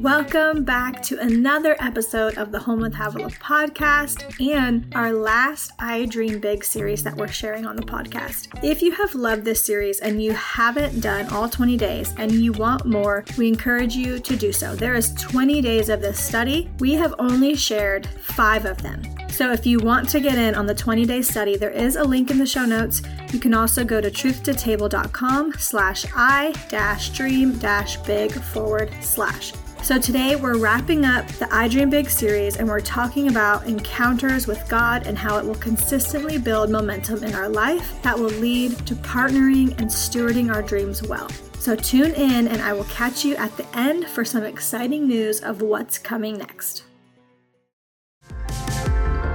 Welcome back to another episode of the Home with Havilah podcast and our last I Dream Big series that we're sharing on the podcast. If you have loved this series and you haven't done all 20 days and you want more, we encourage you to do so. There is 20 days of this study. We have only shared five of them. So if you want to get in on the 20 day study, there is a link in the show notes. You can also go to truthtotable.com slash I dash dream dash big forward slash. So, today we're wrapping up the I Dream Big series and we're talking about encounters with God and how it will consistently build momentum in our life that will lead to partnering and stewarding our dreams well. So, tune in and I will catch you at the end for some exciting news of what's coming next.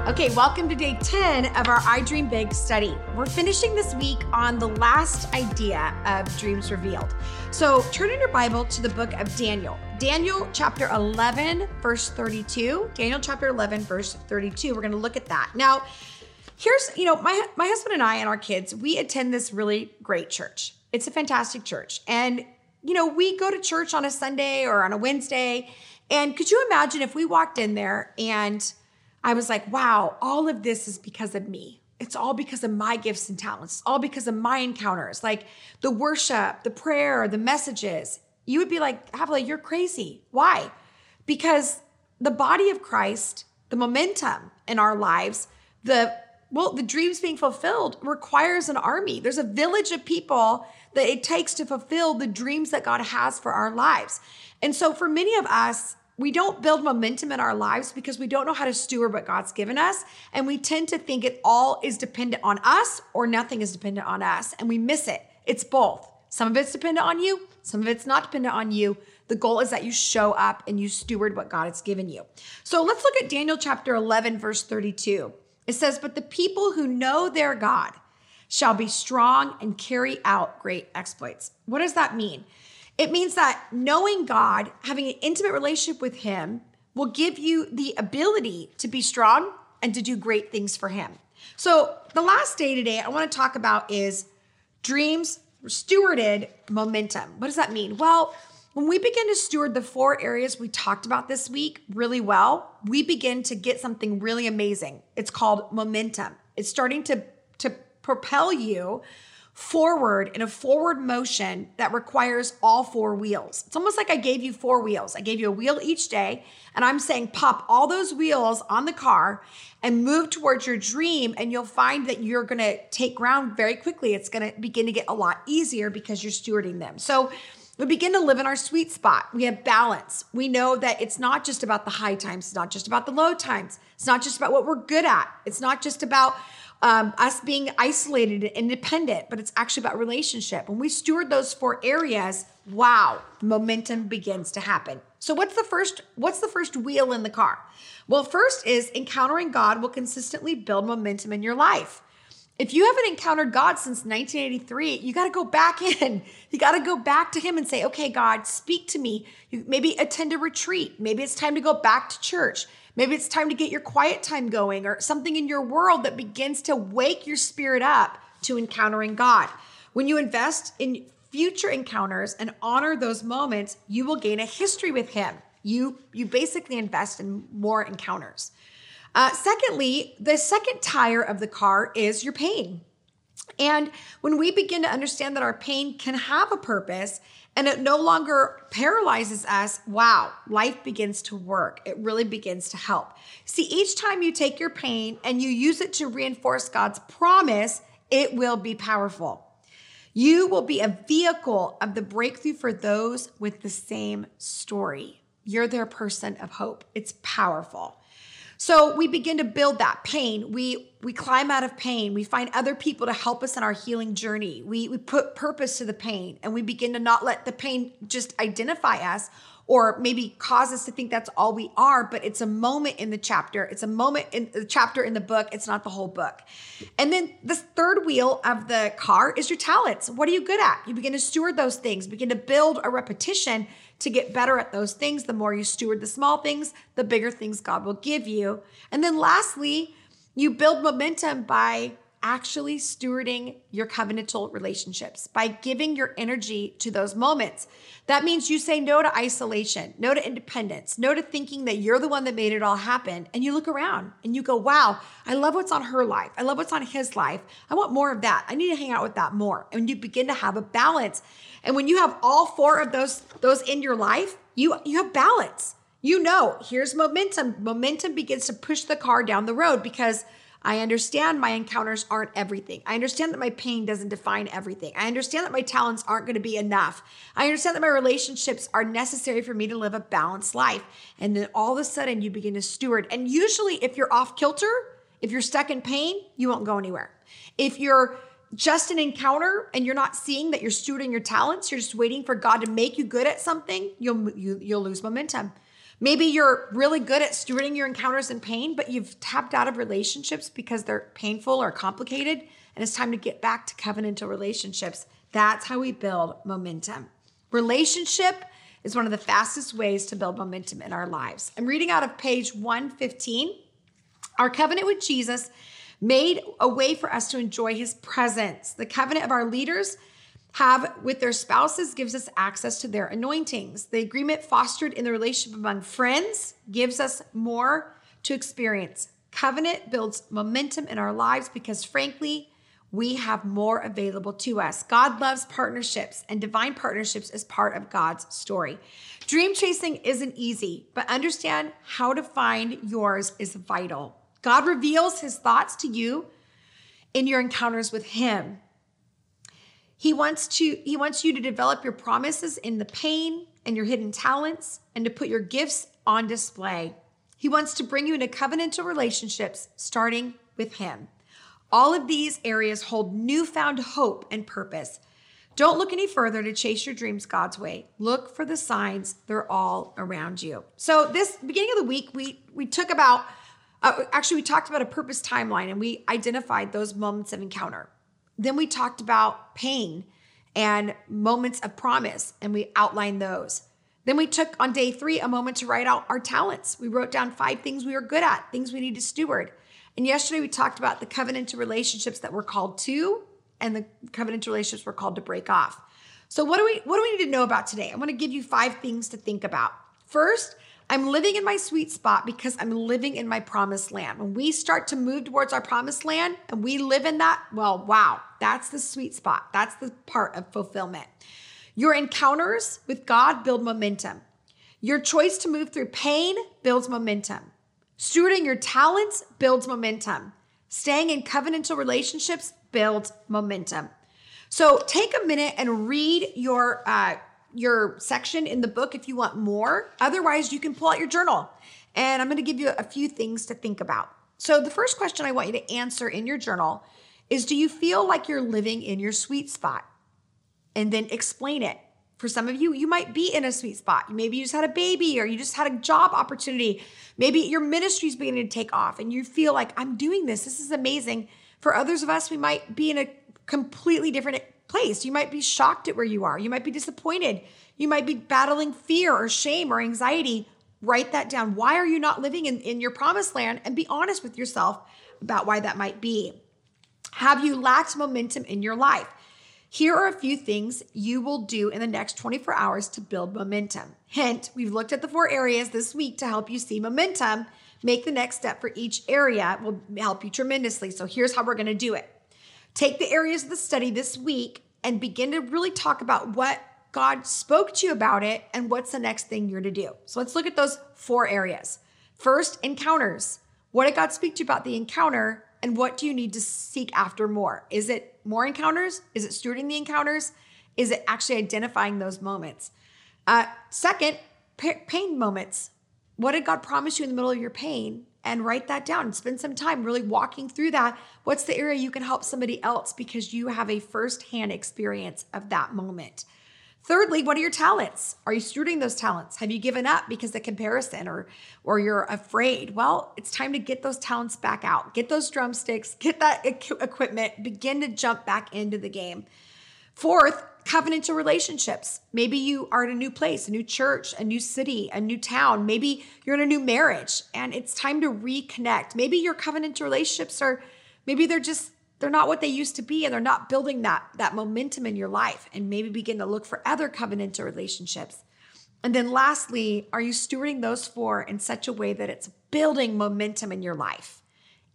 Okay, welcome to day 10 of our I Dream Big study. We're finishing this week on the last idea of Dreams Revealed. So turn in your Bible to the book of Daniel. Daniel chapter 11, verse 32. Daniel chapter 11, verse 32. We're going to look at that. Now, here's, you know, my, my husband and I and our kids, we attend this really great church. It's a fantastic church. And, you know, we go to church on a Sunday or on a Wednesday. And could you imagine if we walked in there and I was like, wow, all of this is because of me. It's all because of my gifts and talents. It's all because of my encounters, like the worship, the prayer, the messages. You would be like, Havilah, you're crazy. Why? Because the body of Christ, the momentum in our lives, the well, the dreams being fulfilled requires an army. There's a village of people that it takes to fulfill the dreams that God has for our lives. And so for many of us, we don't build momentum in our lives because we don't know how to steward what God's given us. And we tend to think it all is dependent on us or nothing is dependent on us. And we miss it. It's both. Some of it's dependent on you, some of it's not dependent on you. The goal is that you show up and you steward what God has given you. So let's look at Daniel chapter 11, verse 32. It says, But the people who know their God shall be strong and carry out great exploits. What does that mean? It means that knowing God, having an intimate relationship with Him, will give you the ability to be strong and to do great things for Him. So, the last day today I want to talk about is dreams stewarded momentum. What does that mean? Well, when we begin to steward the four areas we talked about this week really well, we begin to get something really amazing. It's called momentum. It's starting to, to propel you forward in a forward motion that requires all four wheels. It's almost like I gave you four wheels. I gave you a wheel each day, and I'm saying pop all those wheels on the car and move towards your dream, and you'll find that you're gonna take ground very quickly. It's gonna begin to get a lot easier because you're stewarding them. So, we begin to live in our sweet spot. We have balance. We know that it's not just about the high times, it's not just about the low times, it's not just about what we're good at, it's not just about um, us being isolated and independent, but it's actually about relationship. When we steward those four areas, wow, momentum begins to happen. So what's the first what's the first wheel in the car? Well, first is encountering God will consistently build momentum in your life. If you haven't encountered God since 1983, you got to go back in. You got to go back to Him and say, okay, God, speak to me. You maybe attend a retreat. Maybe it's time to go back to church. Maybe it's time to get your quiet time going or something in your world that begins to wake your spirit up to encountering God. When you invest in future encounters and honor those moments, you will gain a history with Him. You, you basically invest in more encounters. Uh, secondly, the second tire of the car is your pain. And when we begin to understand that our pain can have a purpose and it no longer paralyzes us, wow, life begins to work. It really begins to help. See, each time you take your pain and you use it to reinforce God's promise, it will be powerful. You will be a vehicle of the breakthrough for those with the same story. You're their person of hope. It's powerful. So we begin to build that pain. We we climb out of pain. We find other people to help us in our healing journey. We we put purpose to the pain and we begin to not let the pain just identify us or maybe cause us to think that's all we are, but it's a moment in the chapter. It's a moment in the chapter in the book. It's not the whole book. And then the third wheel of the car is your talents. What are you good at? You begin to steward those things, begin to build a repetition to get better at those things. The more you steward the small things, the bigger things God will give you. And then lastly, you build momentum by actually stewarding your covenantal relationships by giving your energy to those moments. That means you say no to isolation, no to independence, no to thinking that you're the one that made it all happen. And you look around and you go, wow, I love what's on her life. I love what's on his life. I want more of that. I need to hang out with that more. And you begin to have a balance. And when you have all four of those, those in your life, you, you have balance. You know, here's momentum. Momentum begins to push the car down the road because I understand my encounters aren't everything. I understand that my pain doesn't define everything. I understand that my talents aren't going to be enough. I understand that my relationships are necessary for me to live a balanced life. And then all of a sudden, you begin to steward. And usually, if you're off kilter, if you're stuck in pain, you won't go anywhere. If you're just an encounter and you're not seeing that you're stewarding your talents, you're just waiting for God to make you good at something, you'll you, will you will lose momentum. Maybe you're really good at stewarding your encounters in pain, but you've tapped out of relationships because they're painful or complicated, and it's time to get back to covenantal relationships. That's how we build momentum. Relationship is one of the fastest ways to build momentum in our lives. I'm reading out of page 115. Our covenant with Jesus made a way for us to enjoy his presence. The covenant of our leaders have with their spouses gives us access to their anointings. The agreement fostered in the relationship among friends gives us more to experience. Covenant builds momentum in our lives because, frankly, we have more available to us. God loves partnerships, and divine partnerships is part of God's story. Dream chasing isn't easy, but understand how to find yours is vital. God reveals his thoughts to you in your encounters with him. He wants to he wants you to develop your promises in the pain and your hidden talents and to put your gifts on display. He wants to bring you into covenantal relationships starting with him. All of these areas hold newfound hope and purpose. Don't look any further to chase your dreams God's way. Look for the signs, they're all around you. So, this beginning of the week, we we took about uh, actually we talked about a purpose timeline and we identified those moments of encounter. Then we talked about pain and moments of promise, and we outlined those. Then we took on day three a moment to write out our talents. We wrote down five things we were good at, things we need to steward. And yesterday we talked about the covenantal relationships that we're called to, and the covenantal relationships we're called to break off. So what do we what do we need to know about today? I want to give you five things to think about. First, I'm living in my sweet spot because I'm living in my promised land. When we start to move towards our promised land and we live in that, well, wow, that's the sweet spot. That's the part of fulfillment. Your encounters with God build momentum. Your choice to move through pain builds momentum. Stewarding your talents builds momentum. Staying in covenantal relationships builds momentum. So take a minute and read your uh, your section in the book if you want more. Otherwise, you can pull out your journal. And I'm going to give you a few things to think about. So, the first question I want you to answer in your journal is Do you feel like you're living in your sweet spot? And then explain it. For some of you, you might be in a sweet spot. Maybe you just had a baby or you just had a job opportunity. Maybe your ministry is beginning to take off and you feel like, I'm doing this. This is amazing. For others of us, we might be in a completely different place. You might be shocked at where you are. You might be disappointed. You might be battling fear or shame or anxiety. Write that down. Why are you not living in, in your promised land? And be honest with yourself about why that might be. Have you lacked momentum in your life? Here are a few things you will do in the next 24 hours to build momentum. Hint, we've looked at the four areas this week to help you see momentum. Make the next step for each area will help you tremendously. So here's how we're going to do it. Take the areas of the study this week and begin to really talk about what God spoke to you about it and what's the next thing you're to do. So let's look at those four areas. First, encounters. What did God speak to you about the encounter and what do you need to seek after more? Is it more encounters? Is it stewarding the encounters? Is it actually identifying those moments? Uh, second, pain moments. What did God promise you in the middle of your pain? And write that down. Spend some time really walking through that. What's the area you can help somebody else because you have a firsthand experience of that moment? Thirdly, what are your talents? Are you stewarding those talents? Have you given up because of comparison or or you're afraid? Well, it's time to get those talents back out. Get those drumsticks, get that equipment, begin to jump back into the game. Fourth, covenantal relationships. Maybe you are in a new place, a new church, a new city, a new town. Maybe you're in a new marriage and it's time to reconnect. Maybe your covenantal relationships are, maybe they're just they're not what they used to be and they're not building that that momentum in your life and maybe begin to look for other covenantal relationships and then lastly are you stewarding those four in such a way that it's building momentum in your life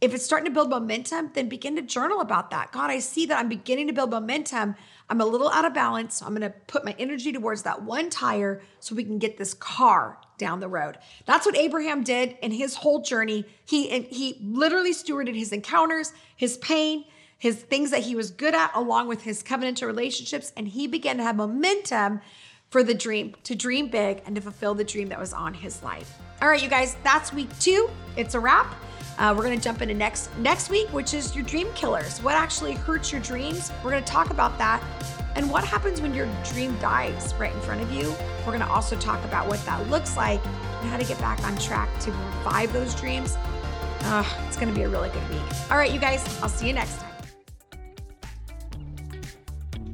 if it's starting to build momentum then begin to journal about that god i see that i'm beginning to build momentum i'm a little out of balance so i'm going to put my energy towards that one tire so we can get this car down the road that's what abraham did in his whole journey he he literally stewarded his encounters his pain his things that he was good at, along with his covenantal relationships. And he began to have momentum for the dream, to dream big and to fulfill the dream that was on his life. All right, you guys, that's week two. It's a wrap. Uh, we're going to jump into next next week, which is your dream killers. What actually hurts your dreams? We're going to talk about that. And what happens when your dream dies right in front of you? We're going to also talk about what that looks like and how to get back on track to revive those dreams. Uh, it's going to be a really good week. All right, you guys, I'll see you next time.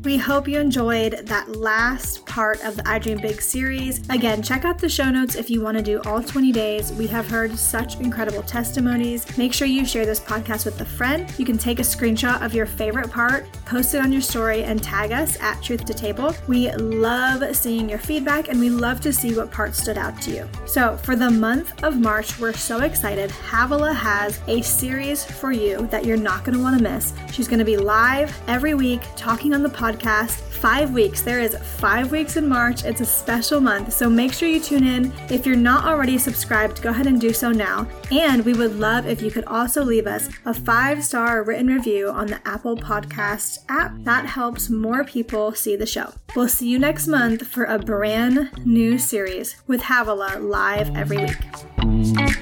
We hope you enjoyed that last part of the I Dream Big series. Again, check out the show notes if you want to do all 20 days. We have heard such incredible testimonies. Make sure you share this podcast with a friend. You can take a screenshot of your favorite part, post it on your story, and tag us at Truth to Table. We love seeing your feedback and we love to see what part stood out to you. So, for the month of March, we're so excited. Havilah has a series for you that you're not going to want to miss. She's going to be live every week talking on the podcast podcast. Five weeks. There is five weeks in March. It's a special month, so make sure you tune in. If you're not already subscribed, go ahead and do so now. And we would love if you could also leave us a five star written review on the Apple Podcast app. That helps more people see the show. We'll see you next month for a brand new series with Havilah live every week.